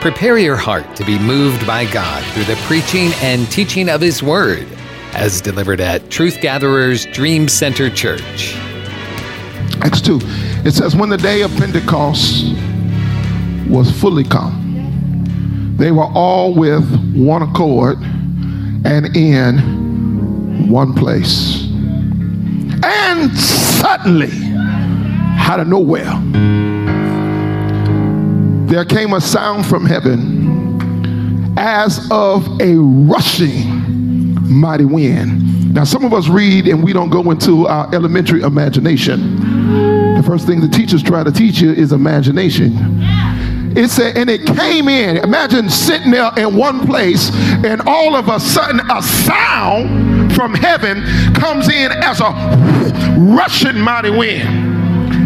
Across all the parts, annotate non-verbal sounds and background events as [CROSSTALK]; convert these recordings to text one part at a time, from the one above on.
Prepare your heart to be moved by God through the preaching and teaching of His Word, as delivered at Truth Gatherers Dream Center Church. Acts 2. It says, When the day of Pentecost was fully come, they were all with one accord and in one place. And suddenly, out of nowhere, there came a sound from heaven as of a rushing mighty wind. Now, some of us read and we don't go into our elementary imagination. The first thing the teachers try to teach you is imagination. It said, and it came in. Imagine sitting there in one place, and all of a sudden, a sound from heaven comes in as a rushing mighty wind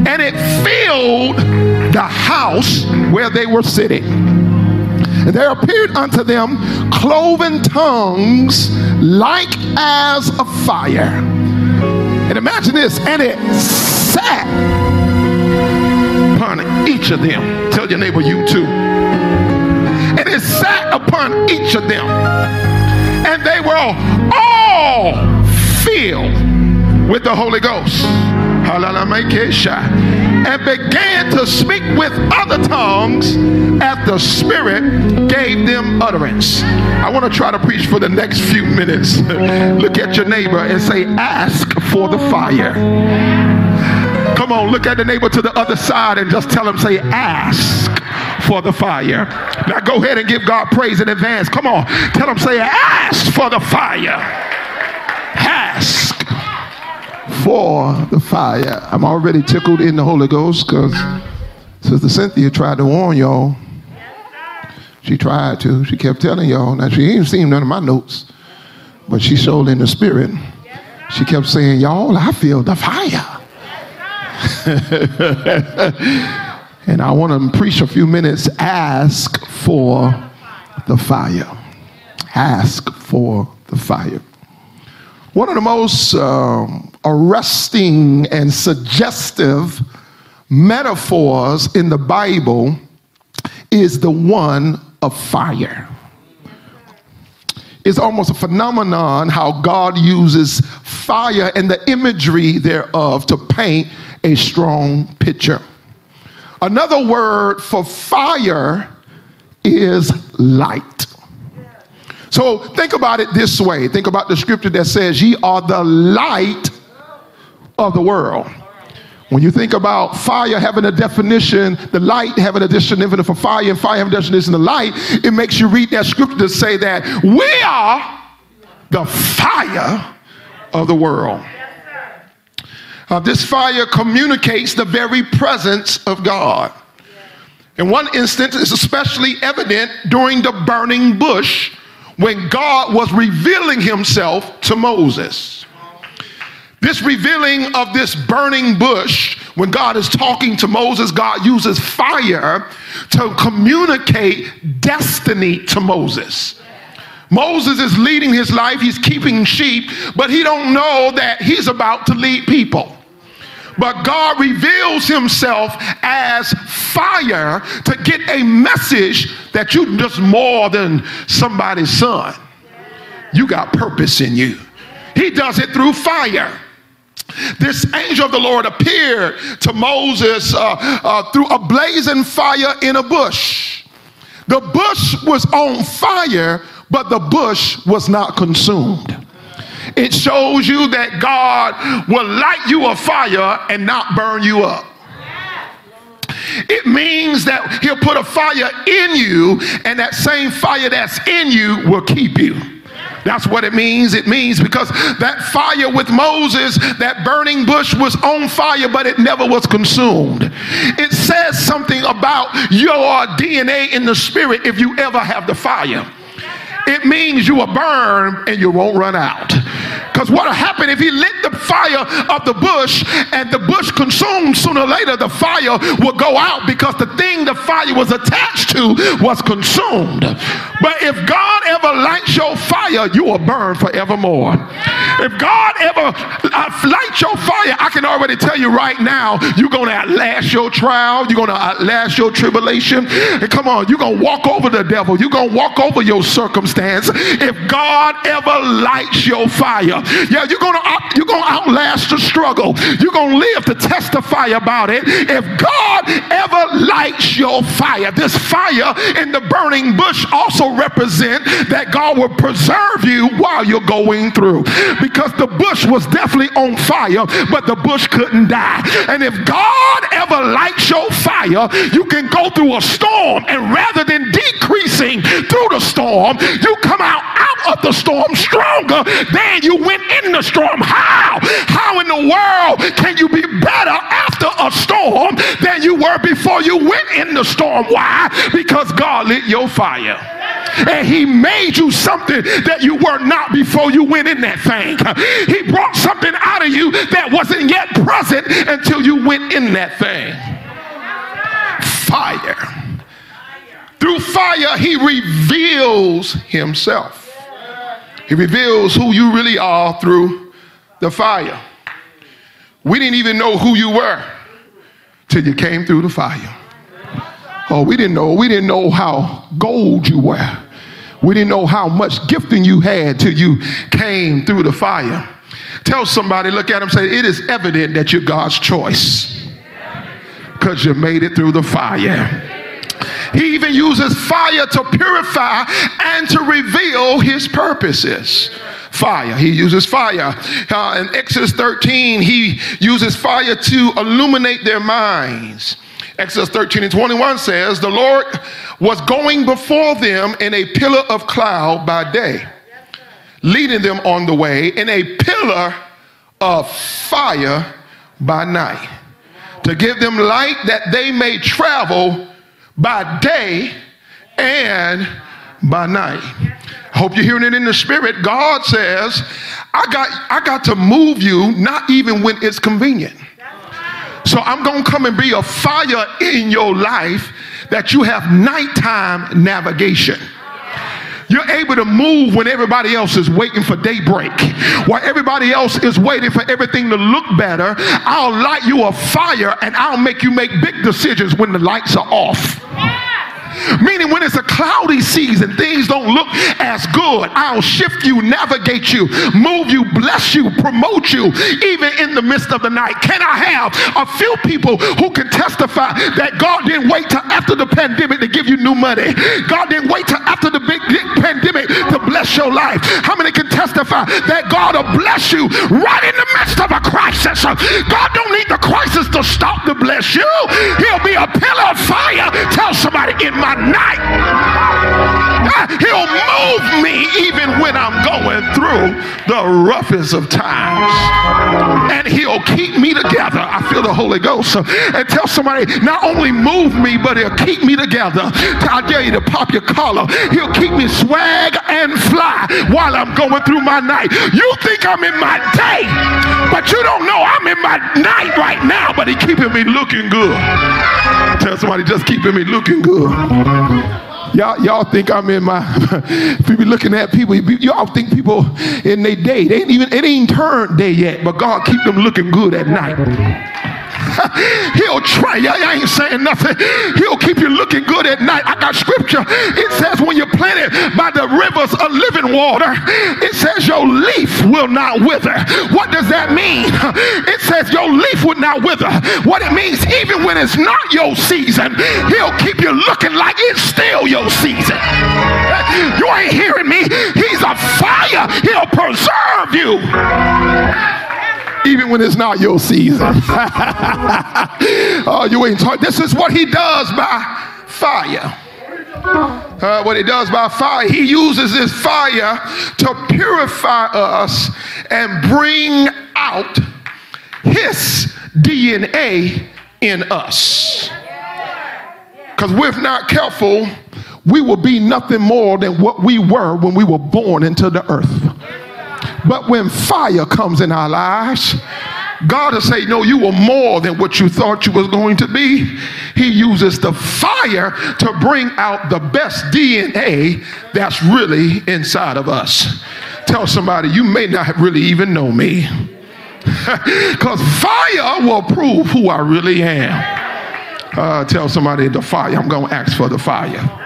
and it filled the house where they were sitting. And there appeared unto them cloven tongues like as a fire. And imagine this, and it sat upon each of them. Tell your neighbor, you too. And it sat upon each of them. And they were all filled with the Holy Ghost and began to speak with other tongues as the Spirit gave them utterance. I want to try to preach for the next few minutes. [LAUGHS] look at your neighbor and say, Ask for the fire. Come on, look at the neighbor to the other side and just tell him, Say, Ask for the fire. Now go ahead and give God praise in advance. Come on, tell him, Say, Ask for the fire. Ask for the fire. I'm already tickled in the Holy Ghost because Sister Cynthia tried to warn y'all. She tried to. She kept telling y'all. Now, she ain't seen none of my notes, but she showed in the spirit. She kept saying, Y'all, I feel the fire. [LAUGHS] and I want to preach a few minutes. Ask for the fire. Ask for the fire. One of the most um, arresting and suggestive metaphors in the Bible is the one of fire. It's almost a phenomenon how God uses fire and the imagery thereof to paint a strong picture. Another word for fire is light. So think about it this way. Think about the scripture that says, Ye are the light of the world. When you think about fire having a definition, the light having a definition for fire, and fire having a definition of the light, it makes you read that scripture to say that we are the fire of the world. Uh, this fire communicates the very presence of God. In one instance, it's especially evident during the burning bush when God was revealing himself to Moses. This revealing of this burning bush, when God is talking to Moses, God uses fire to communicate destiny to Moses. Moses is leading his life, he's keeping sheep, but he don't know that he's about to lead people. But God reveals himself as fire to get a message that you're just more than somebody's son. You got purpose in you. He does it through fire. This angel of the Lord appeared to Moses uh, uh, through a blazing fire in a bush. The bush was on fire, but the bush was not consumed. It shows you that God will light you a fire and not burn you up. It means that he'll put a fire in you, and that same fire that's in you will keep you. That's what it means. It means because that fire with Moses, that burning bush was on fire, but it never was consumed. It says something about your DNA in the spirit if you ever have the fire. It means you will burn and you won't run out. Because what will happen if he lit the fire of the bush and the bush consumed sooner or later, the fire will go out because the thing the fire was attached to was consumed. But if God ever lights your fire, you will burn forevermore. If God ever uh, lights your fire, I can already tell you right now, you're going to outlast your trial. You're going to outlast your tribulation. And come on, you're going to walk over the devil. You're going to walk over your circumstance. If God ever lights your fire, yeah, you're going to you're going to outlast the struggle. You're going to live to testify about it. If God ever lights your fire, this fire in the burning bush also represent that God will preserve you while you're going through. Because the bush was definitely on fire, but the bush couldn't die. And if God ever lights your fire, you can go through a storm, and rather than decreasing through the storm, you come out out of the storm stronger than you went in the storm. How? How in the world can you be better after a storm than you were before you went in the storm? Why? Because God lit your fire and he made you something that you were not before you went in that thing. He brought something out of you that wasn't yet present until you went in that thing. Fire. Through fire, he reveals himself. He reveals who you really are through the fire. We didn't even know who you were till you came through the fire. Oh, we didn't know. We didn't know how gold you were. We didn't know how much gifting you had till you came through the fire. Tell somebody, look at them, say, it is evident that you're God's choice because you made it through the fire. He even uses fire to purify and to reveal his purposes fire. He uses fire. Uh, in Exodus 13, he uses fire to illuminate their minds. Exodus 13 and 21 says, The Lord was going before them in a pillar of cloud by day, leading them on the way, in a pillar of fire by night, to give them light that they may travel by day and by night. Hope you're hearing it in the spirit. God says, I got, I got to move you not even when it's convenient. So I'm going to come and be a fire in your life that you have nighttime navigation. You're able to move when everybody else is waiting for daybreak. While everybody else is waiting for everything to look better, I'll light you a fire and I'll make you make big decisions when the lights are off. Meaning, when it's a cloudy season, things don't look as good. I'll shift you, navigate you, move you, bless you, promote you, even in the midst of the night. Can I have a few people who can testify that God didn't wait till after the pandemic to give you new money? God didn't wait till after the big, big pandemic to bless your life. How many can testify that God will bless you right in the midst of a crisis? God don't need the crisis to stop to bless you. He'll be a pillar of fire. Tell somebody in my night. He'll move me even when I'm going through the roughest of times. And he'll keep me together. I feel the Holy Ghost. And tell somebody, not only move me, but he'll keep me together. I dare you to pop your collar. He'll keep me swag and fly while I'm going through my night. You think I'm in my day, but you don't know I'm in my night right now, but he's keeping me looking good. Tell somebody, just keeping me looking good. Y'all, y'all think I'm in my. [LAUGHS] if you be looking at people, y'all think people in their day. They ain't even it ain't turned day yet, but God keep them looking good at night. [LAUGHS] He'll try. I ain't saying nothing. He'll keep you looking good at night. I got scripture. It says when you're planted by the rivers of living water, it says your leaf will not wither. What does that mean? [LAUGHS] It says your leaf would not wither. What it means, even when it's not your season, he'll keep you looking like it's still your season. You ain't hearing me. He's a fire. He'll preserve you even when it's not your season. [LAUGHS] oh, you ain't talking. This is what he does by fire. Uh, what he does by fire, he uses this fire to purify us and bring out his DNA in us. Because we're not careful, we will be nothing more than what we were when we were born into the earth. But when fire comes in our lives, God will say, No, you were more than what you thought you was going to be. He uses the fire to bring out the best DNA that's really inside of us. tell somebody, you may not really even know me. [LAUGHS] Because fire will prove who I really am. Uh, tell somebody the fire. I'm going to ask for the fire.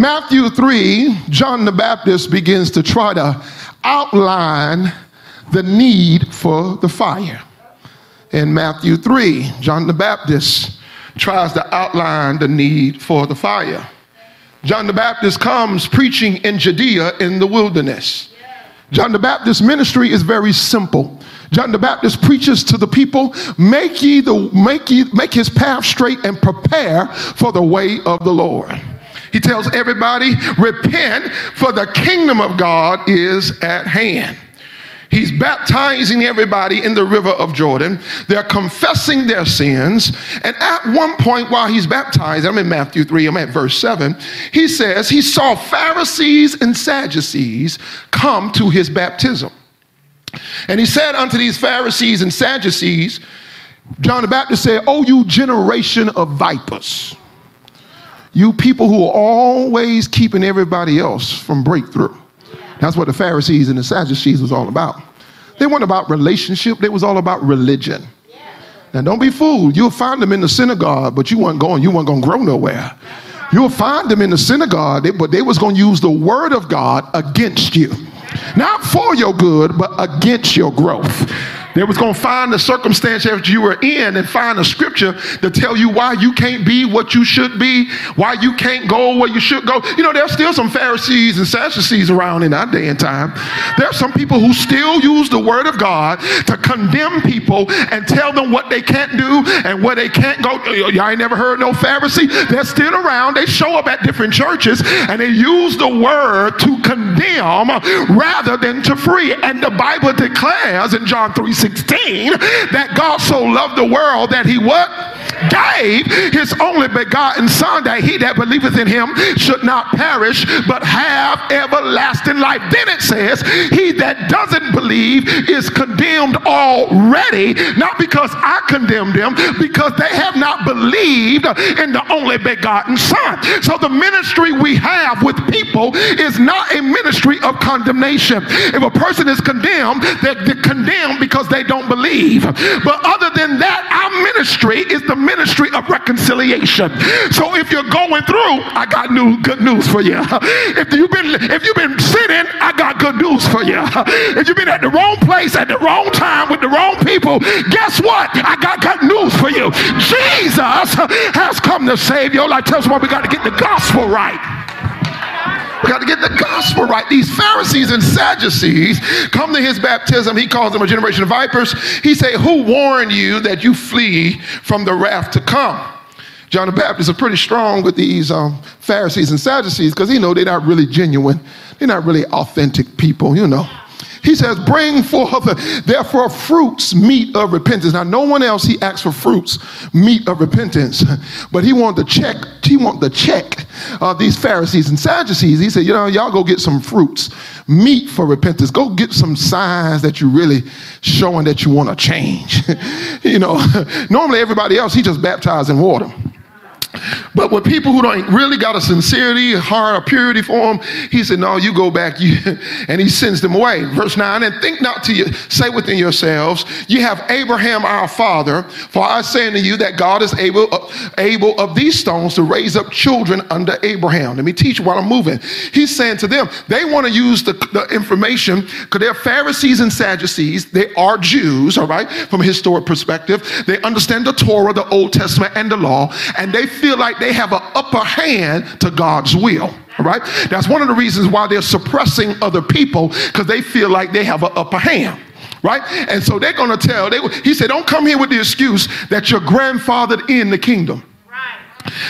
Matthew 3, John the Baptist begins to try to outline the need for the fire. In Matthew 3, John the Baptist tries to outline the need for the fire. John the Baptist comes preaching in Judea in the wilderness. John the Baptist's ministry is very simple. John the Baptist preaches to the people, make ye the make ye make his path straight and prepare for the way of the Lord. He tells everybody, repent, for the kingdom of God is at hand. He's baptizing everybody in the river of Jordan. They're confessing their sins. And at one point, while he's baptized, I'm in Matthew 3, I'm at verse 7, he says he saw Pharisees and Sadducees come to his baptism. And he said unto these Pharisees and Sadducees, John the Baptist said, Oh, you generation of vipers, you people who are always keeping everybody else from breakthrough. That's what the Pharisees and the Sadducees was all about. They weren't about relationship, they was all about religion. Now don't be fooled. You'll find them in the synagogue, but you weren't going, you weren't to grow nowhere. You'll find them in the synagogue, but they was going to use the word of God against you. Not for your good, but against your growth. They was going to find the circumstance that you were in and find a scripture to tell you why you can't be what you should be, why you can't go where you should go. You know, there's still some Pharisees and Sadducees around in our day and time. There's some people who still use the word of God to condemn people and tell them what they can't do and where they can't go. Y'all ain't never heard no Pharisee. They're still around. They show up at different churches and they use the word to condemn rather than to free. And the Bible declares in John 3 16 that God so loved the world that he what? Gave his only begotten son that he that believeth in him should not perish but have everlasting life. Then it says, he that doesn't believe is condemned already, not because I condemned them, because they have not believed in the only begotten son. So the ministry we have with people is not a ministry of condemnation. If a person is condemned, they're, they're condemned because they don't believe. But other than that, our ministry is the ministry of reconciliation. So if you're going through, I got new good news for you. If you've been if you've been sitting, I got good news for you. If you've been at the wrong place at the wrong time with the wrong people, guess what? I got good news for you. Jesus has come to save your life. Tell us why we got to get the gospel right. We got to get the gospel right. These Pharisees and Sadducees come to his baptism. He calls them a generation of vipers. He say, who warned you that you flee from the wrath to come? John the Baptist is pretty strong with these um, Pharisees and Sadducees because he know they're not really genuine. They're not really authentic people, you know. He says, bring forth therefore fruits, meet of repentance. Now, no one else he asked for fruits, meet of repentance, [LAUGHS] but he wanted to check, he wanted to check uh, these Pharisees and Sadducees. He said, you know, y'all go get some fruits, meet for repentance. Go get some signs that you're really showing that you want to change. [LAUGHS] you know, [LAUGHS] normally everybody else, he just baptized in water. But with people who don't really got a sincerity, heart, or purity for him, he said, No, you go back. You, [LAUGHS] and he sends them away. Verse 9, and think not to you, say within yourselves, you have Abraham our father, for I say unto you that God is able, uh, able of these stones to raise up children under Abraham. Let me teach you while I'm moving. He's saying to them, they want to use the, the information because they're Pharisees and Sadducees. They are Jews, all right, from a historic perspective. They understand the Torah, the Old Testament, and the law, and they feel like they have an upper hand to God's will. Right? That's one of the reasons why they're suppressing other people because they feel like they have an upper hand right? And so they're going to tell. They, he said, "Don't come here with the excuse that you're grandfathered in the kingdom."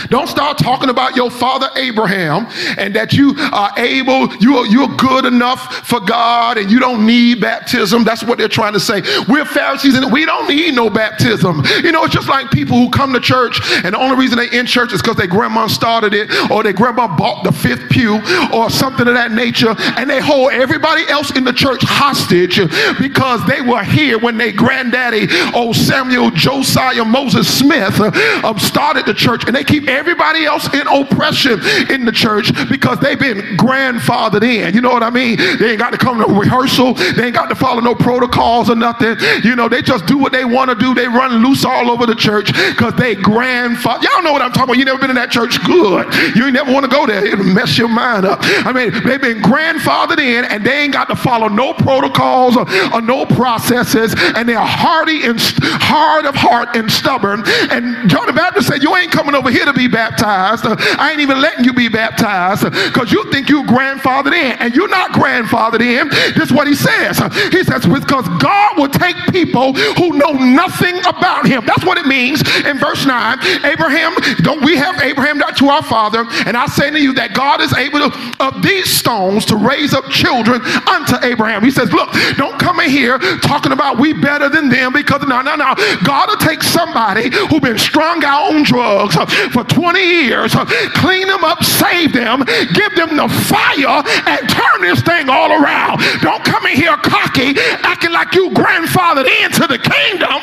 Don't start talking about your father Abraham and that you are able, you are, you're good enough for God and you don't need baptism. That's what they're trying to say. We're Pharisees and we don't need no baptism. You know, it's just like people who come to church and the only reason they in church is because their grandma started it or their grandma bought the fifth pew or something of that nature and they hold everybody else in the church hostage because they were here when their granddaddy, old Samuel Josiah Moses Smith, uh, started the church and they keep everybody else in oppression in the church because they've been grandfathered in. You know what I mean? They ain't got to come to rehearsal. They ain't got to follow no protocols or nothing. You know, they just do what they want to do. They run loose all over the church because they grandfather. Y'all know what I'm talking about. You never been in that church? Good. You ain't never want to go there. It'll mess your mind up. I mean, they've been grandfathered in and they ain't got to follow no protocols or, or no processes. And they're hardy and hard of heart and stubborn. And John the Baptist said, You ain't coming over here to be baptized. I ain't even letting you be baptized because you think you grandfathered in. And you're not grandfathered in. This is what he says. He says, Because God will take people who know nothing about him. That's what it means in verse 9. Abraham, don't we have Abraham to our father? And I say to you that God is able to, of these stones to raise up children unto Abraham. He says, Look, don't come in here talking about we better than them because no, no, no. God will take somebody who's been strung out on drugs for 20 years, clean them up, save them, give them the fire, and turn this thing all around. Don't come in here cocky, acting like you grandfathered into the kingdom.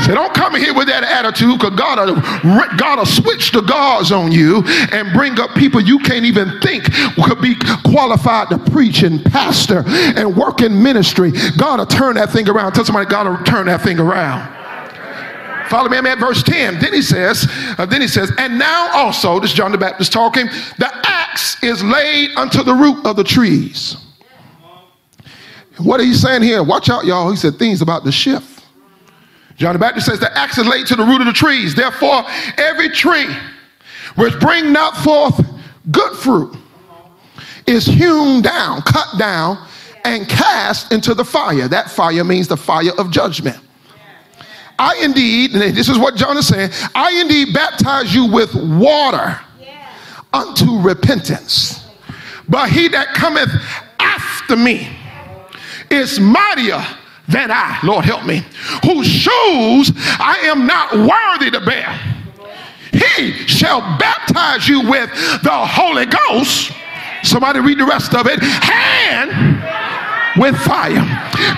Say, don't come in here with that attitude because God will, God will switch the guards on you and bring up people you can't even think could be qualified to preach and pastor and work in ministry. God will turn that thing around. Tell somebody, God will turn that thing around. Follow me, I'm at verse 10. Then he says, uh, then he says, and now also, this is John the Baptist talking, the axe is laid unto the root of the trees. What are you saying here? Watch out, y'all. He said things about the shift. John the Baptist says the axe is laid to the root of the trees. Therefore, every tree which bring not forth good fruit is hewn down, cut down, and cast into the fire. That fire means the fire of judgment. I indeed, and this is what John is saying, I indeed baptize you with water unto repentance. But he that cometh after me is mightier than I, Lord help me, whose shoes I am not worthy to bear. He shall baptize you with the Holy Ghost. Somebody read the rest of it. And with fire.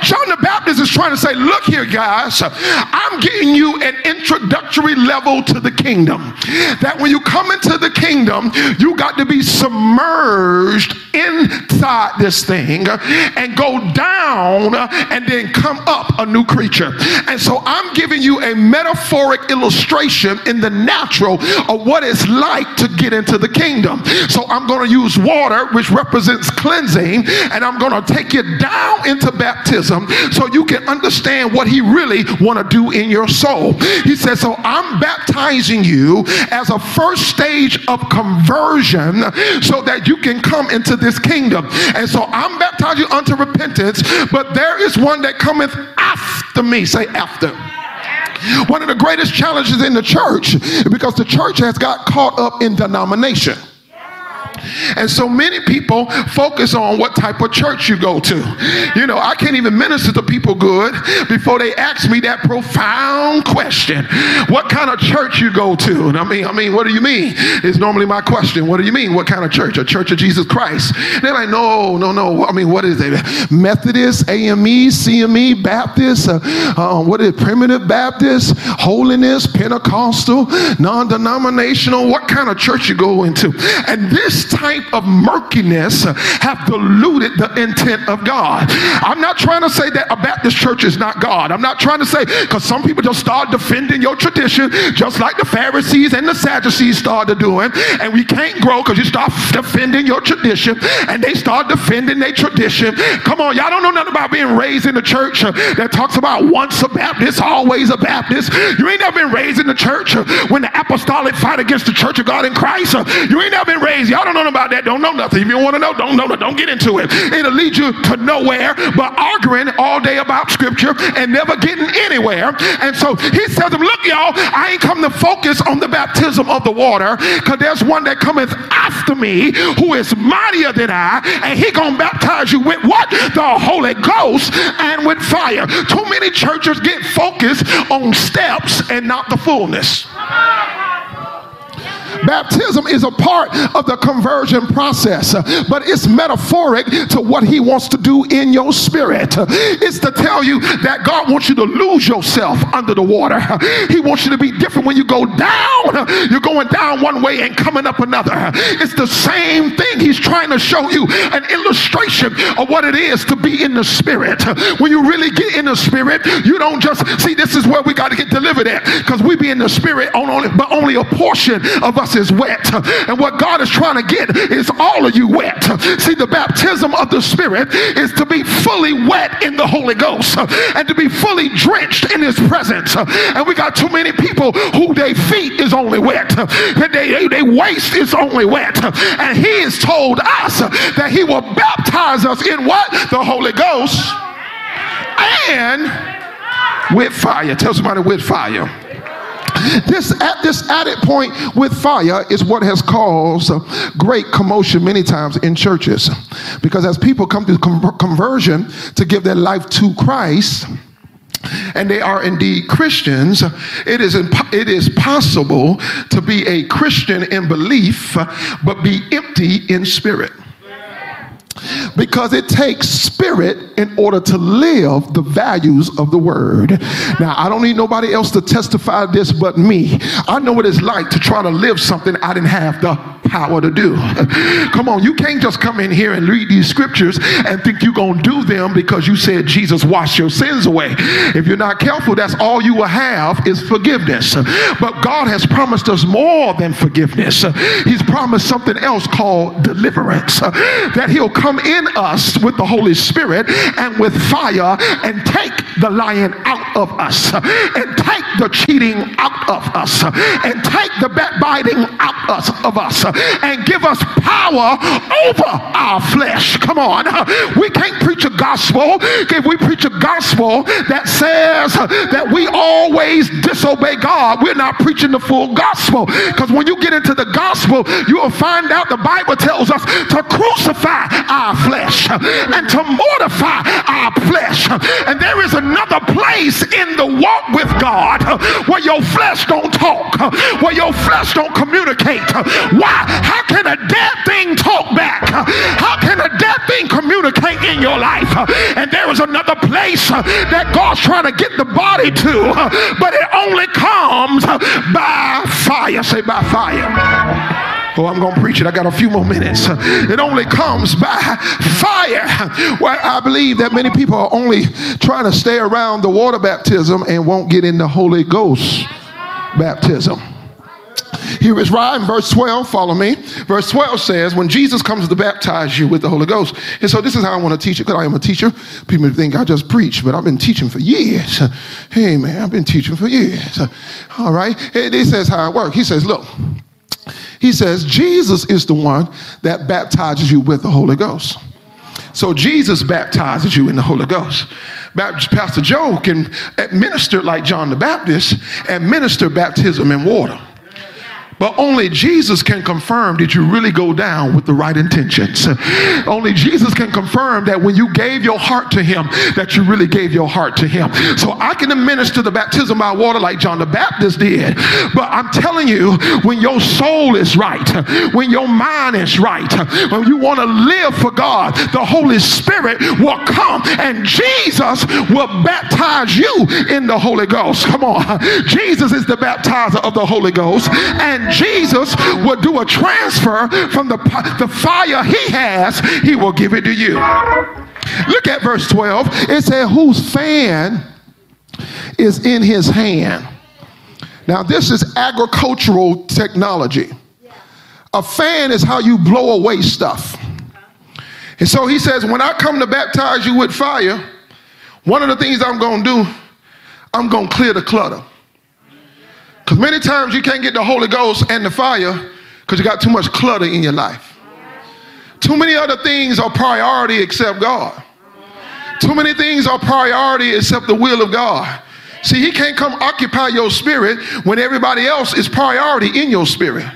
John the Baptist is trying to say, look here, guys, I'm getting you an introductory level to the kingdom. That when you come into the kingdom, you got to be submerged inside this thing and go down and then come up a new creature. And so I'm giving you a metaphoric illustration in the natural of what it's like to get into the kingdom. So I'm going to use water, which represents cleansing, and I'm going to take you down into baptism so you can understand what he really want to do in your soul. He says, so I'm baptizing you as a first stage of conversion so that you can come into this kingdom. And so I'm baptizing you unto repentance, but there is one that cometh after me. Say after. One of the greatest challenges in the church because the church has got caught up in denomination. And so many people focus on what type of church you go to. You know, I can't even minister to people good before they ask me that profound question. What kind of church you go to? And I mean, I mean, what do you mean? Is normally my question. What do you mean? What kind of church? A church of Jesus Christ. They're like, no, no, no. I mean, what is it? Methodist, AME, CME, Baptist, uh, uh, what is it? Primitive Baptist, Holiness, Pentecostal, non-denominational. What kind of church you go into? And this type of murkiness have diluted the intent of God. I'm not trying to say that a Baptist church is not God. I'm not trying to say because some people just start defending your tradition just like the Pharisees and the Sadducees started doing. And we can't grow because you start defending your tradition and they start defending their tradition. Come on, y'all don't know nothing about being raised in a church that talks about once a Baptist, always a Baptist. You ain't never been raised in the church when the apostolic fight against the church of God in Christ. You ain't never been raised. Y'all don't know about that, don't know nothing. If you want to know, don't know, don't get into it. It'll lead you to nowhere but arguing all day about scripture and never getting anywhere. And so he says, Look, y'all, I ain't come to focus on the baptism of the water because there's one that cometh after me who is mightier than I, and he gonna baptize you with what? The Holy Ghost and with fire. Too many churches get focused on steps and not the fullness. Baptism is a part of the conversion process, but it's metaphoric to what he wants to do in your spirit. It's to tell you that God wants you to lose yourself under the water. He wants you to be different when you go down. You're going down one way and coming up another. It's the same thing. He's trying to show you an illustration of what it is to be in the spirit. When you really get in the spirit, you don't just see this is where we got to get delivered at because we be in the spirit on only but only a portion of us is wet. And what God is trying to get is all of you wet. See, the baptism of the spirit is to be fully wet in the Holy Ghost and to be fully drenched in his presence. And we got too many people who their feet is only wet. And they, they waist is only wet. And he has told us that he will baptize us in what? The Holy Ghost and with fire. Tell somebody with fire. This at this added point with fire is what has caused great commotion many times in churches, because as people come to conversion to give their life to Christ, and they are indeed Christians, it is, imp- it is possible to be a Christian in belief, but be empty in spirit because it takes spirit in order to live the values of the word. Now, I don't need nobody else to testify this but me. I know what it's like to try to live something I didn't have the power to do. [LAUGHS] come on, you can't just come in here and read these scriptures and think you're going to do them because you said Jesus washed your sins away. If you're not careful, that's all you will have is forgiveness. But God has promised us more than forgiveness. He's promised something else called deliverance. That He'll come in us with the Holy Spirit and with fire and take the lying out of us and take the cheating out of us and take the backbiting out of us and give us power over our flesh. Come on. We can't preach a gospel if we preach a gospel that says that we always disobey God. We're not preaching the full gospel because when you get into the gospel, you will find out the Bible tells us to crucify our flesh and to mortify our flesh. And there is another place in the walk with God where your flesh don't talk, where your flesh don't communicate. Why? How can a dead thing talk back? How can a dead thing communicate in your life? And there is another place that God's trying to get the body to, but it only comes by fire. Say by fire. Oh, I'm going to preach it. I got a few more minutes. It only comes by fire. Well, I believe that many people are only trying to stay around the water baptism and won't get in the Holy Ghost baptism. Here is right in verse 12. Follow me. Verse 12 says, When Jesus comes to baptize you with the Holy Ghost. And so this is how I want to teach it because I am a teacher. People think I just preach, but I've been teaching for years. Hey, man, I've been teaching for years. All right. This says how it works. He says, Look, he says Jesus is the one that baptizes you with the Holy Ghost. So Jesus baptizes you in the Holy Ghost. Pastor Joe can administer like John the Baptist, administer baptism in water. But only Jesus can confirm that you really go down with the right intentions. Only Jesus can confirm that when you gave your heart to him, that you really gave your heart to him. So I can administer the baptism by water like John the Baptist did. But I'm telling you, when your soul is right, when your mind is right, when you want to live for God, the Holy Spirit will come and Jesus will baptize you in the Holy Ghost. Come on. Jesus is the baptizer of the Holy Ghost. And Jesus will do a transfer from the, the fire he has, he will give it to you. Look at verse 12. It says, Whose fan is in his hand. Now, this is agricultural technology. A fan is how you blow away stuff. And so he says, When I come to baptize you with fire, one of the things I'm going to do, I'm going to clear the clutter. Because many times you can't get the Holy Ghost and the fire because you got too much clutter in your life. Too many other things are priority except God. Too many things are priority except the will of God. See, He can't come occupy your spirit when everybody else is priority in your spirit.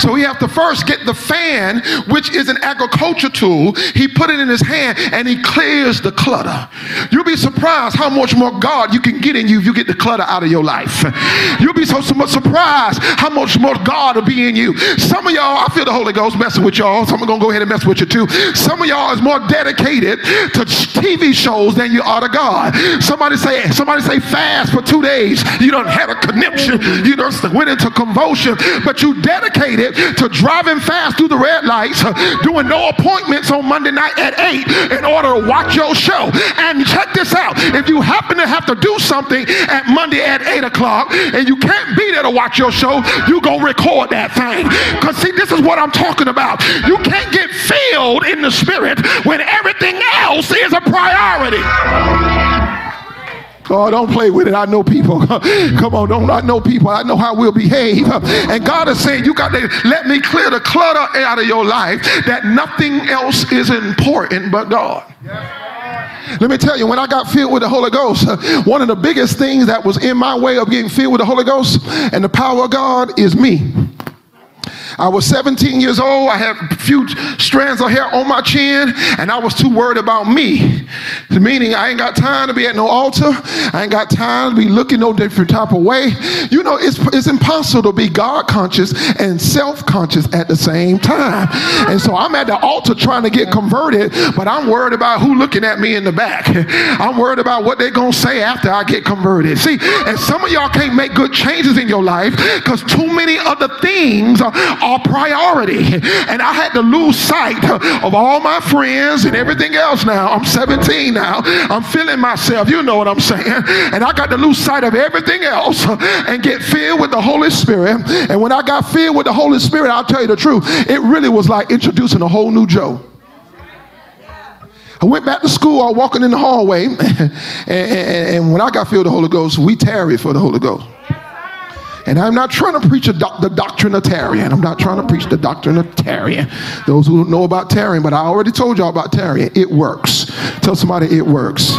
So he have to first get the fan, which is an agriculture tool. He put it in his hand and he clears the clutter. You'll be surprised how much more God you can get in you if you get the clutter out of your life. You'll be so, so much surprised how much more God will be in you. Some of y'all, I feel the Holy Ghost messing with y'all. So I'm gonna go ahead and mess with you too. Some of y'all is more dedicated to TV shows than you are to God. Somebody say, somebody say fast for two days. You don't have a conniption. You don't went into convulsion, but you dedicated to driving fast through the red lights, doing no appointments on Monday night at 8 in order to watch your show. And check this out. If you happen to have to do something at Monday at 8 o'clock and you can't be there to watch your show, you go record that thing. Because see, this is what I'm talking about. You can't get filled in the spirit when everything else is a priority. Oh, don't play with it. I know people. [LAUGHS] Come on, don't I know people. I know how we'll behave. And God is saying, You got to let me clear the clutter out of your life that nothing else is important but God. Let me tell you, when I got filled with the Holy Ghost, one of the biggest things that was in my way of getting filled with the Holy Ghost and the power of God is me. I was 17 years old. I had a few strands of hair on my chin, and I was too worried about me. Meaning, I ain't got time to be at no altar. I ain't got time to be looking no different type of way. You know, it's, it's impossible to be God conscious and self conscious at the same time. And so I'm at the altar trying to get converted, but I'm worried about who looking at me in the back. I'm worried about what they're going to say after I get converted. See, and some of y'all can't make good changes in your life because too many other things are, are priority. And I had to lose sight of all my friends and everything else now. I'm 17 now. I'm feeling myself. You know what I'm saying. And I got to lose sight of everything else and get filled with the Holy Spirit. And when I got filled with the Holy Spirit, I'll tell you the truth, it really was like introducing a whole new Joe. I went back to school. I was walking in the hallway, [LAUGHS] and, and, and when I got filled with the Holy Ghost, we tarried for the Holy Ghost. And I'm not trying to preach doc- the doctrine of tarrying. I'm not trying to preach the doctrine of tarrying. Those who know about tarrying, but I already told y'all about tarrying. It works. Tell somebody it works.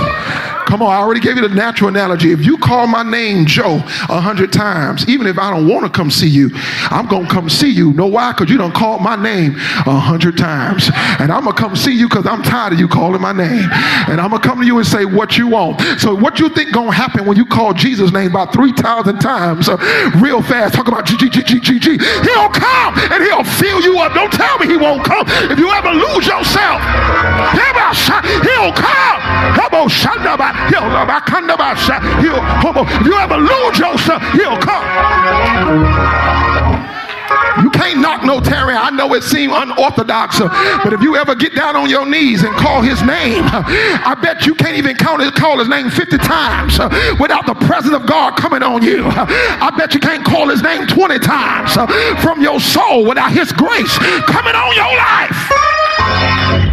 Come on, I already gave you the natural analogy. If you call my name Joe a hundred times, even if I don't want to come see you, I'm gonna come see you. Know why? Because you don't call my name a hundred times. And I'm gonna come see you because I'm tired of you calling my name. And I'm gonna come to you and say what you want. So what you think gonna happen when you call Jesus' name about 3,000 times uh, real fast, talk about G G G G G G. He'll come and he'll fill you up. Don't tell me he won't come. If you ever lose yourself, he'll come. He'll, if you ever lose yourself, he'll come. You can't knock no tarry. I know it seems unorthodox, but if you ever get down on your knees and call his name, I bet you can't even count his, call his name 50 times without the presence of God coming on you. I bet you can't call his name 20 times from your soul without his grace coming on your life.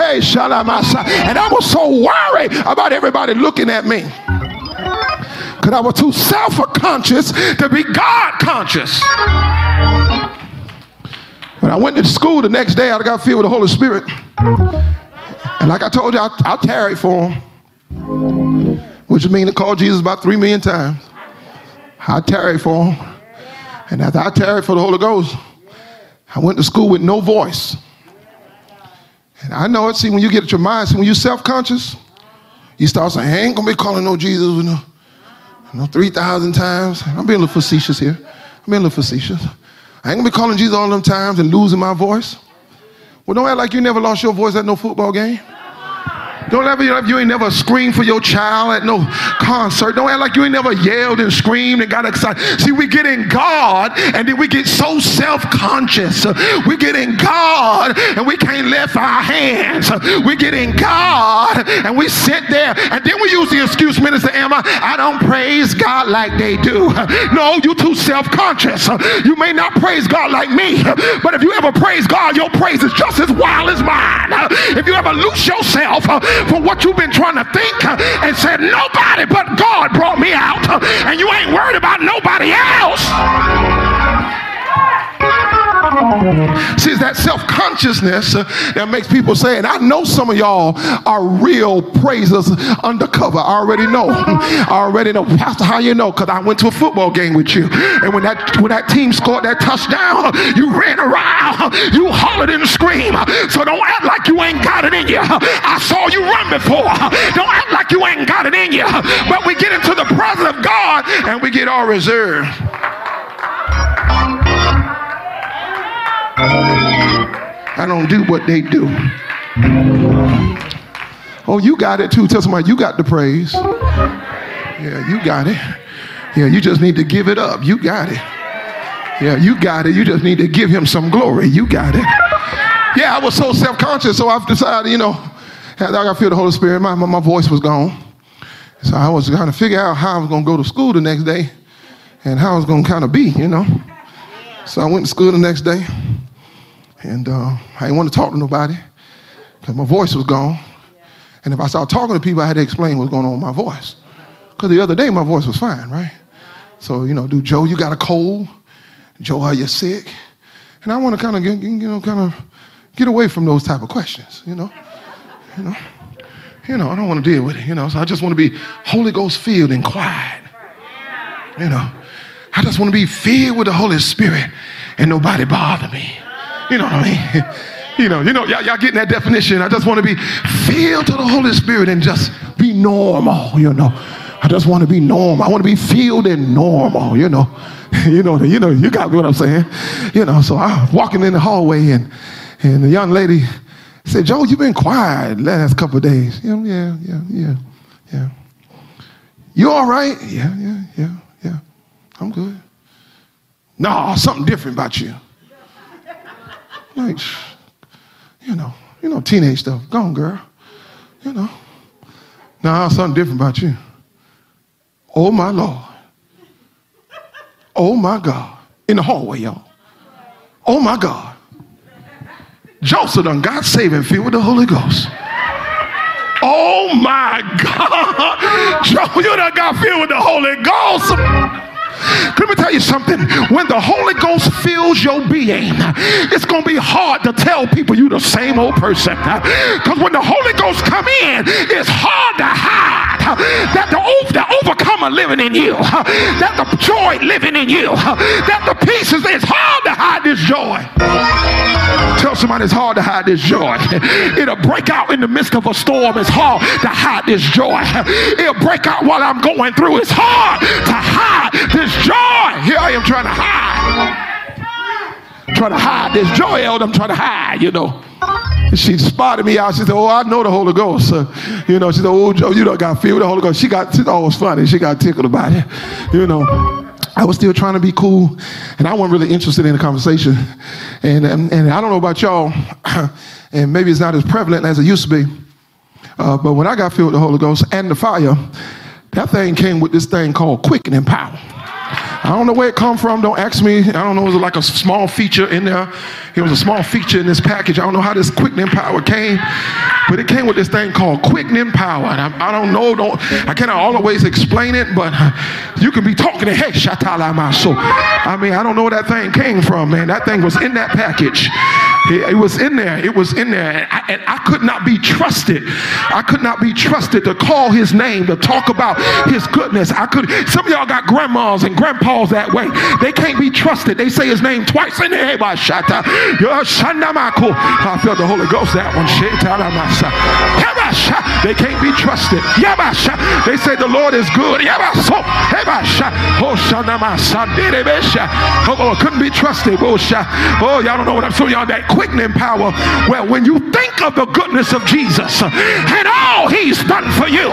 Hey, Shalamasa. And I was so worried about everybody looking at me. Because I was too self conscious to be God conscious. When I went to school the next day, I got filled with the Holy Spirit. And like I told you, I, I tarried for him, which means to call Jesus about three million times. I tarried for him. And after I tarried for the Holy Ghost, I went to school with no voice. And I know it. See, when you get at your mind, see, when you're self conscious, you start saying, I ain't gonna be calling no Jesus no, no 3,000 times. I'm being a little facetious here. I'm being a little facetious. I ain't gonna be calling Jesus all them times and losing my voice. Well, don't act like you never lost your voice at no football game. Don't ever you ain't never screamed for your child at no concert. Don't act like you ain't never yelled and screamed and got excited. See, we get in God and then we get so self-conscious. We get in God and we can't lift our hands. We get in God and we sit there and then we use the excuse, Minister Emma, I don't praise God like they do. No, you too self-conscious. You may not praise God like me, but if you ever praise God, your praise is just as wild as mine. If you ever lose yourself for what you've been trying to think uh, and said, Nobody but God brought me out, uh, and you ain't worried about nobody else. See, it's that self consciousness uh, that makes people say, and I know some of y'all are real praisers undercover. I already know. I already know. Pastor, how you know? Because I went to a football game with you. And when that when that team scored that touchdown, you ran around, you hollered and screamed. So don't act like you ain't got it in you. I saw you run before. Don't act like you ain't got it in you. But we get into the presence of God and we get all reserved. I don't do what they do. Oh, you got it too. Tell somebody you got the praise. Yeah, you got it. Yeah, you just need to give it up. You got it. Yeah, you got it. You just need to give him some glory. You got it. Yeah, I was so self conscious, so I've decided, you know, I got to feel the Holy Spirit. My, my, my voice was gone. So I was trying to figure out how I was going to go to school the next day and how I was going to kind of be, you know. So I went to school the next day and uh, I didn't want to talk to nobody because my voice was gone. And if I started talking to people, I had to explain what's going on with my voice. Because the other day my voice was fine, right? So, you know, do Joe, you got a cold? Joe, are you sick? And I want to kind of, get, you know, kind of get away from those type of questions, you know? You know? You know, I don't want to deal with it, you know? So I just want to be Holy Ghost filled and quiet. You know? I just want to be filled with the Holy Spirit and nobody bother me. You know what I mean? [LAUGHS] You know, you know, y'all, y'all getting that definition. I just want to be filled to the Holy Spirit and just be normal, you know. I just want to be normal. I want to be filled and normal, you know. [LAUGHS] You know, you know, you got what I'm saying. You know, so I was walking in the hallway and and the young lady said, Joe, you've been quiet last couple of days. Yeah, yeah, yeah, yeah, yeah. You all right? Yeah, yeah, yeah, yeah. I'm good. No, something different about you. Like, you know, you know, teenage stuff. Go on, girl. You know. Now, something different about you. Oh, my Lord. Oh, my God. In the hallway, y'all. Oh, my God. Joseph done got saved and filled with the Holy Ghost. Oh, my God. [LAUGHS] Joe, you done got filled with the Holy Ghost. Let me tell you something. When the Holy Ghost fills your being, it's going to be hard to tell people you the same old person. Because when the Holy Ghost come in, it's hard to hide that the, the overcomer living in you, that the joy living in you, that the peace is, it's hard to hide this joy. Tell somebody it's hard to hide this joy. [LAUGHS] It'll break out in the midst of a storm. It's hard to hide this joy. [LAUGHS] It'll break out while I'm going through. It's hard to hide this joy. Here I am trying to hide. trying to hide this joy, Elder. I'm trying to hide, you know. She spotted me out. She said, Oh, I know the Holy Ghost. You know, she said, Oh, Joe, you don't got filled with the Holy Ghost. She got, she was funny. She got tickled about it. You know. I was still trying to be cool, and I wasn't really interested in the conversation. And, and, and I don't know about y'all, [CLEARS THROAT] and maybe it's not as prevalent as it used to be, uh, but when I got filled with the Holy Ghost and the fire, that thing came with this thing called quickening power. I don't know where it come from. Don't ask me. I don't know. It was like a small feature in there. It was a small feature in this package. I don't know how this quickening power came, but it came with this thing called quickening power. And I, I don't know. Don't I cannot always explain it, but uh, you can be talking to hey, shatala my soul. I mean, I don't know where that thing came from, man. That thing was in that package. It, it was in there. It was in there. And I, and I could not be trusted. I could not be trusted to call his name, to talk about his goodness. I could. Some of y'all got grandmas and grandpas that way. They can't be trusted. They say his name twice in there. I felt the Holy Ghost that one. They can't be trusted. They say the Lord is good. Oh, couldn't be trusted. Oh, y'all don't know what I'm saying. Y'all that quickening power. Well, when you think of the goodness of Jesus and all he's done for you,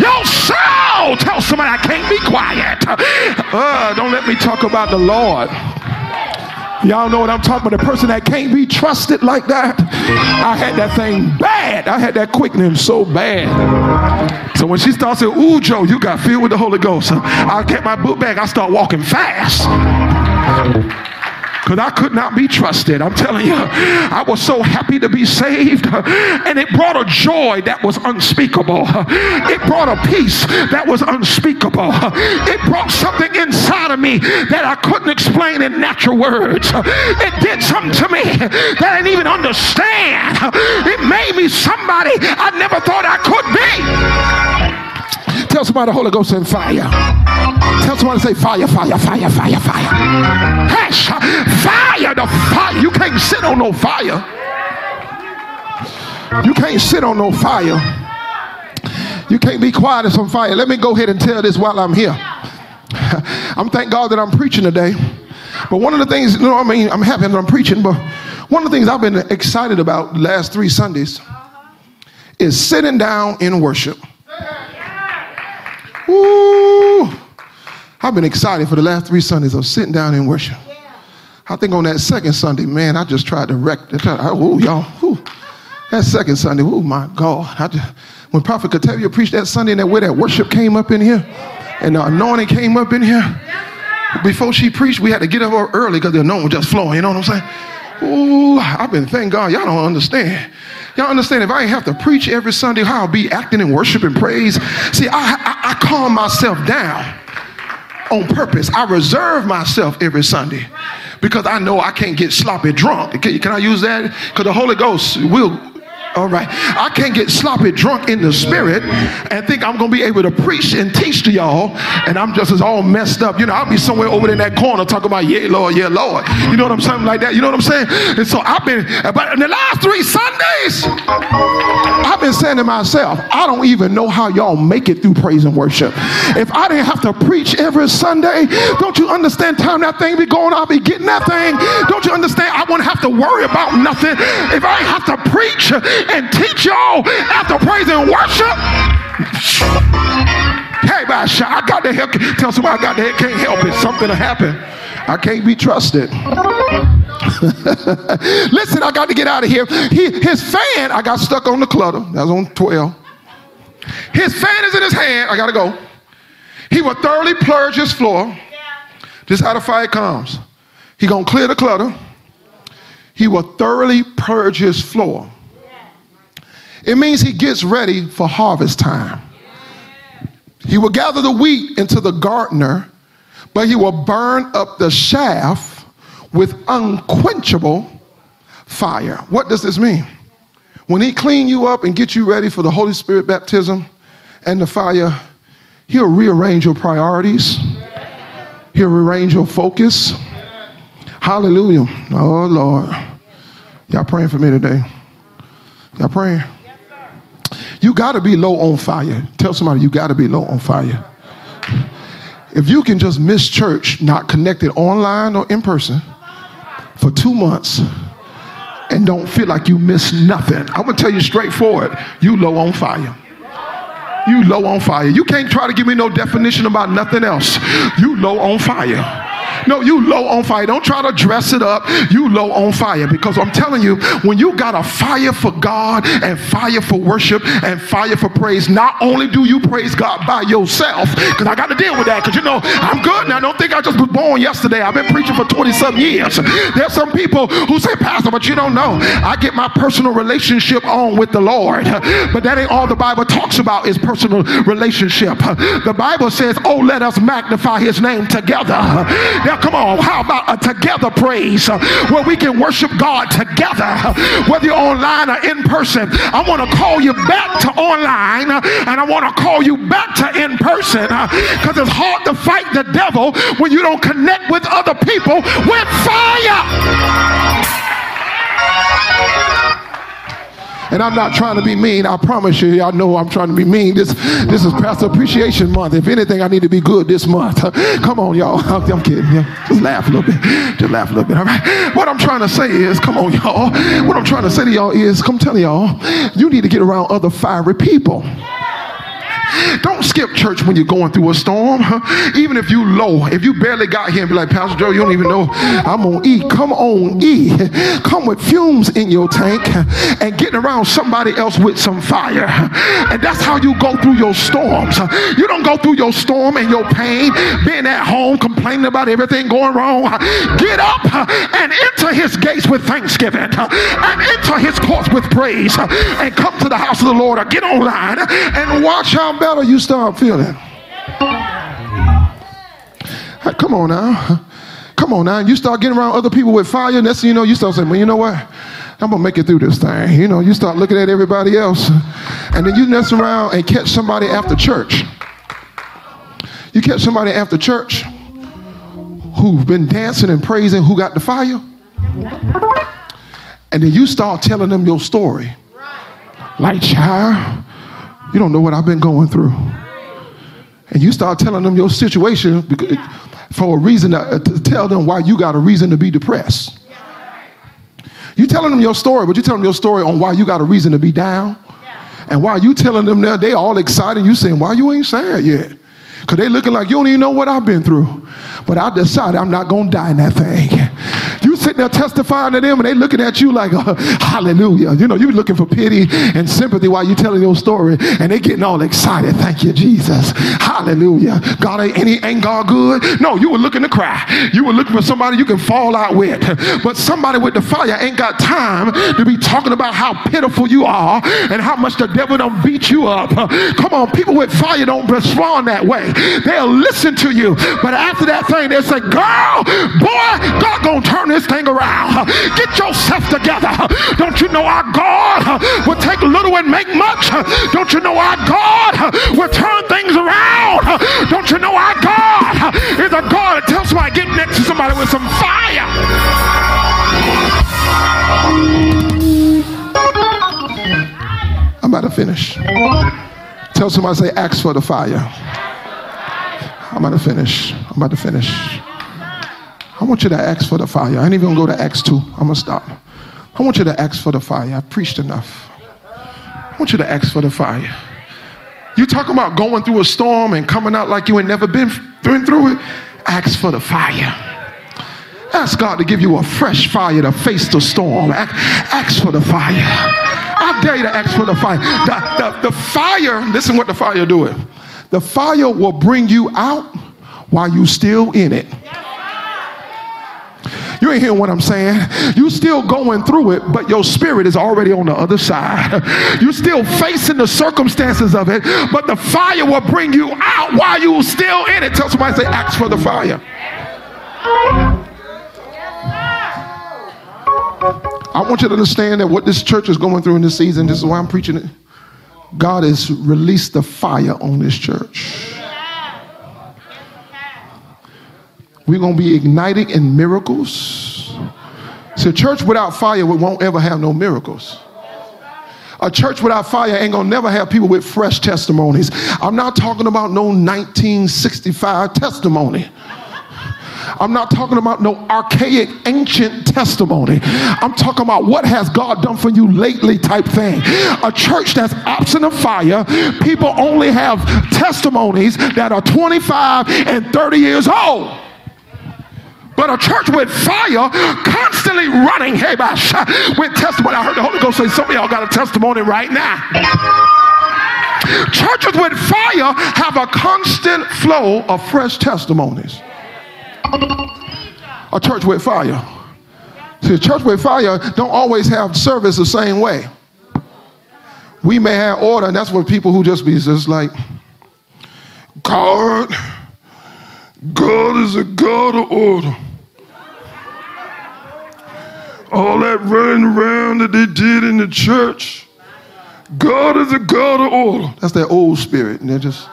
your soul tells somebody I can't be quiet. Uh, don't let me talk about the Lord. Y'all know what I'm talking about. The person that can't be trusted like that. I had that thing bad. I had that quickening so bad. So when she starts saying, Ooh, Joe, you got filled with the Holy Ghost, I get my book bag. I start walking fast. Because I could not be trusted. I'm telling you, I was so happy to be saved, and it brought a joy that was unspeakable. It brought a peace that was unspeakable. It brought something inside of me that I couldn't explain in natural words. It did something to me that I didn't even understand. It made me somebody I never thought I could be. Tell somebody the Holy Ghost in fire. Tell somebody say fire, fire, fire, fire, fire. Hey, fire, the fire. You can't sit on no fire. You can't sit on no fire. You can't be quiet as on fire. Let me go ahead and tell this while I'm here. [LAUGHS] I'm thank God that I'm preaching today. But one of the things, you know, I mean, I'm happy that I'm preaching, but one of the things I've been excited about the last three Sundays is sitting down in worship. Ooh, I've been excited for the last three Sundays of sitting down in worship. I think on that second Sunday, man, I just tried to wreck. Oh, y'all, ooh, that second Sunday, oh my God. I just, when Prophet Catavia preached that Sunday and that way that worship came up in here and the anointing came up in here, before she preached, we had to get up early because the anointing was just flowing. You know what I'm saying? Ooh, I've been thank God. Y'all don't understand. Y'all understand if I have to preach every Sunday, how I'll be acting in worship and praise. See, I, I, I calm myself down on purpose. I reserve myself every Sunday because I know I can't get sloppy drunk. Can, can I use that? Because the Holy Ghost will all right. I can't get sloppy drunk in the spirit and think I'm going to be able to preach and teach to y'all and I'm just as all messed up. You know, I'll be somewhere over in that corner talking about, yeah, Lord, yeah, Lord. You know what I'm saying? Like that. You know what I'm saying? And so I've been, but in the last three Sundays, I've been saying to myself, I don't even know how y'all make it through praise and worship. If I didn't have to preach every Sunday, don't you understand time that thing be going, I'll be getting that thing. Don't you understand? I wouldn't have to worry about nothing. If I have to preach and teach y'all after praise and worship. Hey, I got the help. Tell somebody I got the help. Can't help it. Something will happen. I can't be trusted. [LAUGHS] Listen, I got to get out of here. He, his fan, I got stuck on the clutter. That was on 12. His fan is in his hand. I got to go. He will thoroughly purge his floor. Just how the fire comes. He to clear the clutter. He will thoroughly purge his floor. It means he gets ready for harvest time. He will gather the wheat into the gardener, but he will burn up the chaff with unquenchable fire. What does this mean? When he clean you up and get you ready for the Holy Spirit baptism and the fire, he'll rearrange your priorities. He'll rearrange your focus. Hallelujah. Oh Lord. Y'all praying for me today. Y'all praying? You got to be low on fire. Tell somebody you got to be low on fire. If you can just miss church, not connected online or in person for two months and don't feel like you miss nothing, I'm going to tell you straightforward you low on fire. You low on fire. You can't try to give me no definition about nothing else. You low on fire. No, you low on fire. Don't try to dress it up. You low on fire because I'm telling you, when you got a fire for God and fire for worship and fire for praise, not only do you praise God by yourself, because I got to deal with that, because you know, I'm good now. Don't think I just was born yesterday. I've been preaching for 20 some years. There's some people who say, Pastor, but you don't know. I get my personal relationship on with the Lord. But that ain't all the Bible talks about is personal relationship. The Bible says, Oh, let us magnify his name together. Come on, how about a together praise uh, where we can worship God together, whether you're online or in person? I want to call you back to online uh, and I want to call you back to in person because uh, it's hard to fight the devil when you don't connect with other people with fire. And I'm not trying to be mean. I promise you, y'all know I'm trying to be mean. This, this is Pastor Appreciation Month. If anything, I need to be good this month. [LAUGHS] Come on, y'all. [LAUGHS] I'm kidding. Yeah. Just laugh a little bit. Just laugh a little bit. All right. What I'm trying to say is, come on, y'all. What I'm trying to say to y'all is, come tell y'all, you need to get around other fiery people. Don't skip church when you're going through a storm. Even if you low, if you barely got here and be like, Pastor Joe, you don't even know I'm on E. Come on E. Come with fumes in your tank and getting around somebody else with some fire. And that's how you go through your storms. You don't go through your storm and your pain being at home complaining about everything going wrong. Get up and enter his gates with thanksgiving and enter his courts with praise and come to the house of the Lord or get online and watch how better you start feeling. Come on now. Come on now. You start getting around other people with fire, and that's you know, you start saying, well, you know what? I'm gonna make it through this thing. You know, you start looking at everybody else, and then you mess around and catch somebody after church. You catch somebody after church who've been dancing and praising who got the fire. And then you start telling them your story. Like, child, you don't know what I've been going through. And you start telling them your situation because, for a reason to, uh, to tell them why you got a reason to be depressed. You telling them your story, but you telling them your story on why you got a reason to be down. And why you telling them that they all excited, you saying, why you ain't sad yet? Because they looking like you don't even know what I've been through. But I decided I'm not going to die in that thing. Sitting there testifying to them and they looking at you like, [LAUGHS] hallelujah. You know, you looking for pity and sympathy while you telling your story and they getting all excited. Thank you, Jesus. Hallelujah. God ain't, any, ain't God good? No, you were looking to cry. You were looking for somebody you can fall out with. But somebody with the fire ain't got time to be talking about how pitiful you are and how much the devil don't beat you up. Come on, people with fire don't respond that way. They'll listen to you. But after that thing, they'll say, girl, boy, God gonna turn this thing around. Get yourself together. Don't you know our God will take little and make much? Don't you know our God will turn things around? Don't you know our God is a God that tells somebody get next to somebody with some fire? I'm about to finish. Tell somebody, say, ask for the fire. I'm about to finish. I'm about to finish. I want you to ask for the fire. I ain't even go to Acts 2. I'm gonna stop. I want you to ask for the fire. I preached enough. I want you to ask for the fire. You talking about going through a storm and coming out like you ain't never been through it? Ask for the fire. Ask God to give you a fresh fire to face the storm. Ask, ask for the fire. I dare you to ask for the fire. The, the, the fire, listen what the fire doing. The fire will bring you out while you still in it. You ain't hearing what I'm saying. You still going through it, but your spirit is already on the other side. [LAUGHS] You're still facing the circumstances of it, but the fire will bring you out while you still in it. Tell somebody say, ask for the fire. I want you to understand that what this church is going through in this season, this is why I'm preaching it. God has released the fire on this church. We're going to be ignited in miracles. So, a church without fire we won't ever have no miracles. A church without fire ain't gonna never have people with fresh testimonies. I'm not talking about no 1965 testimony. I'm not talking about no archaic, ancient testimony. I'm talking about what has God done for you lately type thing. A church that's absent of fire, people only have testimonies that are 25 and 30 years old. But a church with fire constantly running, hey, with testimony. I heard the Holy Ghost say, some of y'all got a testimony right now. Churches with fire have a constant flow of fresh testimonies. A church with fire. See, a church with fire don't always have service the same way. We may have order, and that's what people who just be just like, God, God is a God of order all that running around that they did in the church. God is a God of order. That's that old spirit. And they just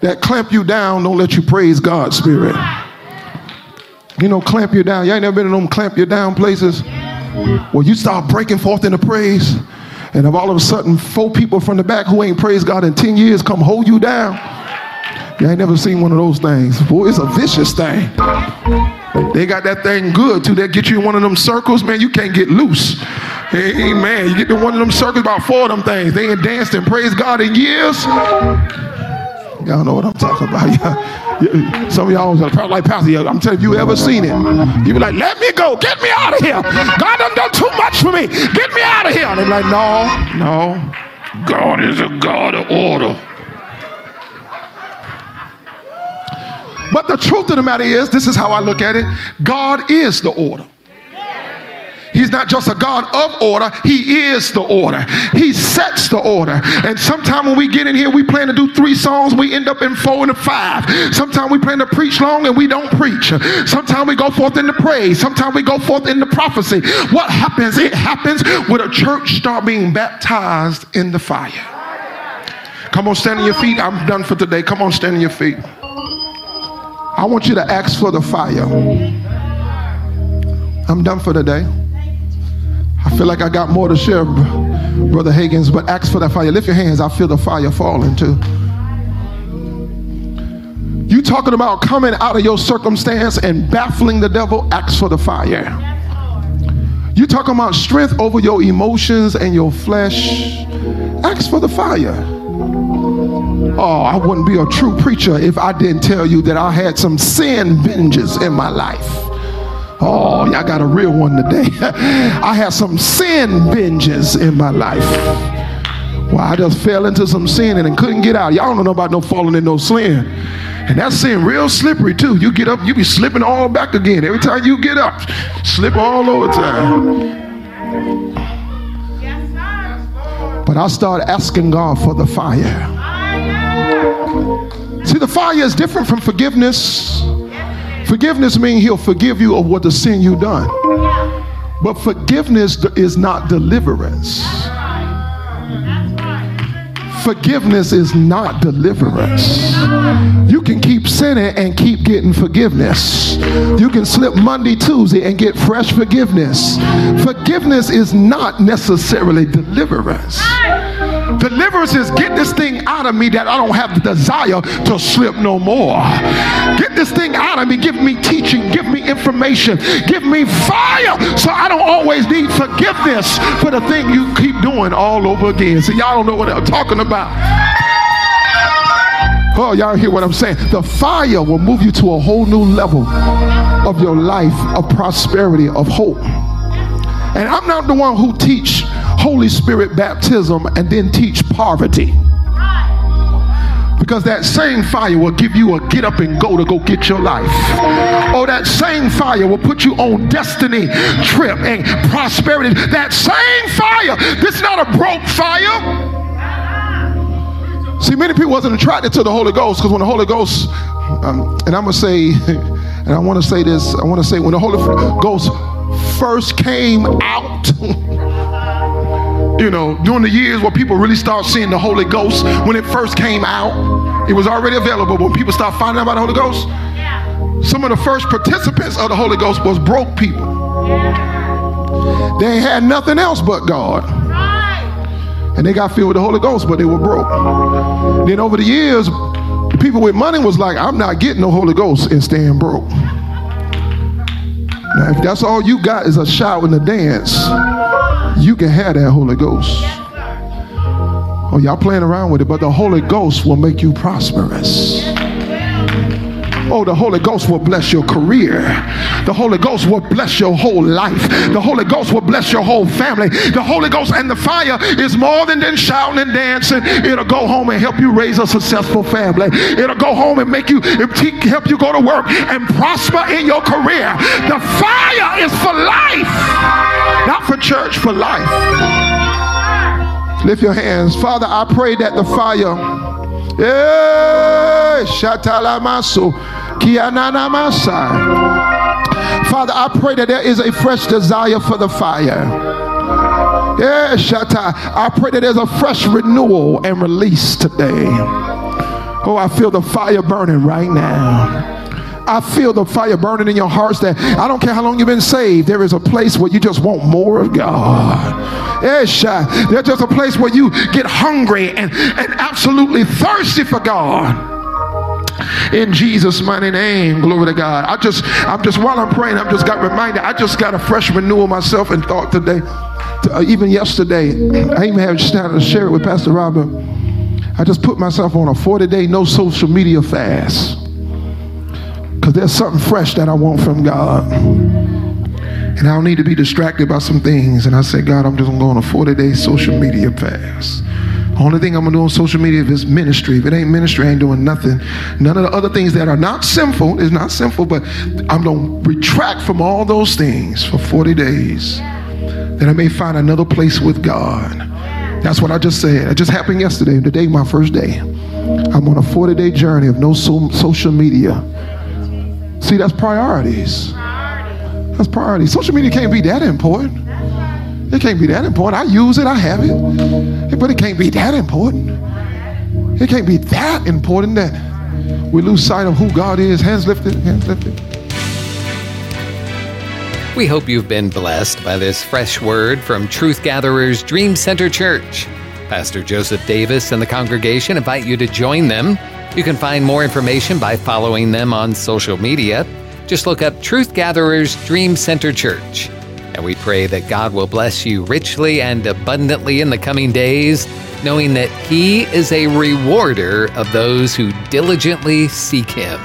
that clamp you down, don't let you praise God spirit. You know, clamp you down. Y'all ain't never been in them clamp you down places where you start breaking forth into praise, and all of a sudden four people from the back who ain't praised God in 10 years come hold you down. You ain't never seen one of those things. Boy, it's a vicious thing. They got that thing good too. They get you in one of them circles, man, you can't get loose. Amen. You get to one of them circles, about four of them things. They ain't danced and praised God in years. Y'all know what I'm talking about. [LAUGHS] Some of y'all are like Pastor. I'm telling you, you ever seen it? You be like, let me go. Get me out of here. God done done too much for me. Get me out of here. And they're like, no, no. God is a God of order. But the truth of the matter is, this is how I look at it God is the order. He's not just a God of order, He is the order. He sets the order. And sometimes when we get in here, we plan to do three songs, we end up in four and a five. Sometimes we plan to preach long and we don't preach. Sometimes we go forth in the praise. Sometimes we go forth in the prophecy. What happens? It happens when a church start being baptized in the fire. Come on, stand on your feet. I'm done for today. Come on, stand on your feet. I want you to ask for the fire. I'm done for today. I feel like I got more to share, Brother Higgins, but ask for that fire. Lift your hands. I feel the fire falling too. You talking about coming out of your circumstance and baffling the devil? Ask for the fire. You talking about strength over your emotions and your flesh? Ask for the fire. Oh, I wouldn't be a true preacher if I didn't tell you that I had some sin binges in my life. Oh, y'all got a real one today. [LAUGHS] I had some sin binges in my life. Well, I just fell into some sin and couldn't get out. Y'all don't know about no falling in no sin. And that sin real slippery too. You get up, you be slipping all back again. Every time you get up, slip all over time. But I started asking God for the fire. See, the fire is different from forgiveness. Forgiveness means he'll forgive you of what the sin you done. But forgiveness is not deliverance. Forgiveness is not deliverance. You can keep sinning and keep getting forgiveness. You can slip Monday, Tuesday and get fresh forgiveness. Forgiveness is not necessarily deliverance. Deliverance is get this thing out of me that I don't have the desire to slip no more. Get this thing out of me. Give me teaching. Give me information. Give me fire so I don't always need forgiveness for the thing you keep doing all over again. So y'all don't know what I'm talking about. Oh, y'all hear what I'm saying? The fire will move you to a whole new level of your life, of prosperity, of hope. And I'm not the one who teach Holy Spirit baptism and then teach poverty. Because that same fire will give you a get up and go to go get your life. Oh, that same fire will put you on destiny trip and prosperity. That same fire. This is not a broke fire. See, many people wasn't attracted to the Holy Ghost because when the Holy Ghost, um, and I'm gonna say, [LAUGHS] and I want to say this, I want to say when the Holy Ghost first came out. you know, during the years where people really start seeing the Holy Ghost, when it first came out, it was already available. When people start finding out about the Holy Ghost, some of the first participants of the Holy Ghost was broke people. They had nothing else but God. And they got filled with the Holy Ghost, but they were broke. Then over the years, people with money was like, I'm not getting the Holy Ghost and staying broke. Now, if that's all you got is a shout and a dance, you can have that Holy Ghost. Oh, y'all playing around with it, but the Holy Ghost will make you prosperous. Oh, the Holy Ghost will bless your career. The Holy Ghost will bless your whole life. The Holy Ghost will bless your whole family. The Holy Ghost and the fire is more than than shouting and dancing. It'll go home and help you raise a successful family. It'll go home and make you help you go to work and prosper in your career. The fire is for life, not for church, for life. Lift your hands. Father, I pray that the fire. Yeah, Shatalamaso. Father, I pray that there is a fresh desire for the fire. Yeah, Shata. I pray that there's a fresh renewal and release today. Oh, I feel the fire burning right now. I feel the fire burning in your hearts that I don't care how long you've been saved, there is a place where you just want more of God. Eh, there's just a place where you get hungry and, and absolutely thirsty for God. In Jesus' mighty name. Glory to God. I just, I'm just while I'm praying, I've just got reminded. I just got a fresh renewal myself and thought today, uh, even yesterday. I even had have to share it with Pastor Robert. I just put myself on a 40 day no social media fast because there's something fresh that I want from God. And I don't need to be distracted by some things. And I said, God, I'm just going to go on a 40 day social media fast. Only thing I'm gonna do on social media is ministry. If it ain't ministry, I ain't doing nothing. None of the other things that are not sinful is not sinful, but I'm gonna retract from all those things for 40 days. That I may find another place with God. That's what I just said. It just happened yesterday. Today, my first day. I'm on a 40 day journey of no so- social media. See, that's priorities. That's priorities. Social media can't be that important. It can't be that important. I use it, I have it. But it can't be that important. It can't be that important that we lose sight of who God is. Hands lifted, hands lifted. We hope you've been blessed by this fresh word from Truth Gatherers Dream Center Church. Pastor Joseph Davis and the congregation invite you to join them. You can find more information by following them on social media. Just look up Truth Gatherers Dream Center Church. And we pray that God will bless you richly and abundantly in the coming days, knowing that He is a rewarder of those who diligently seek Him.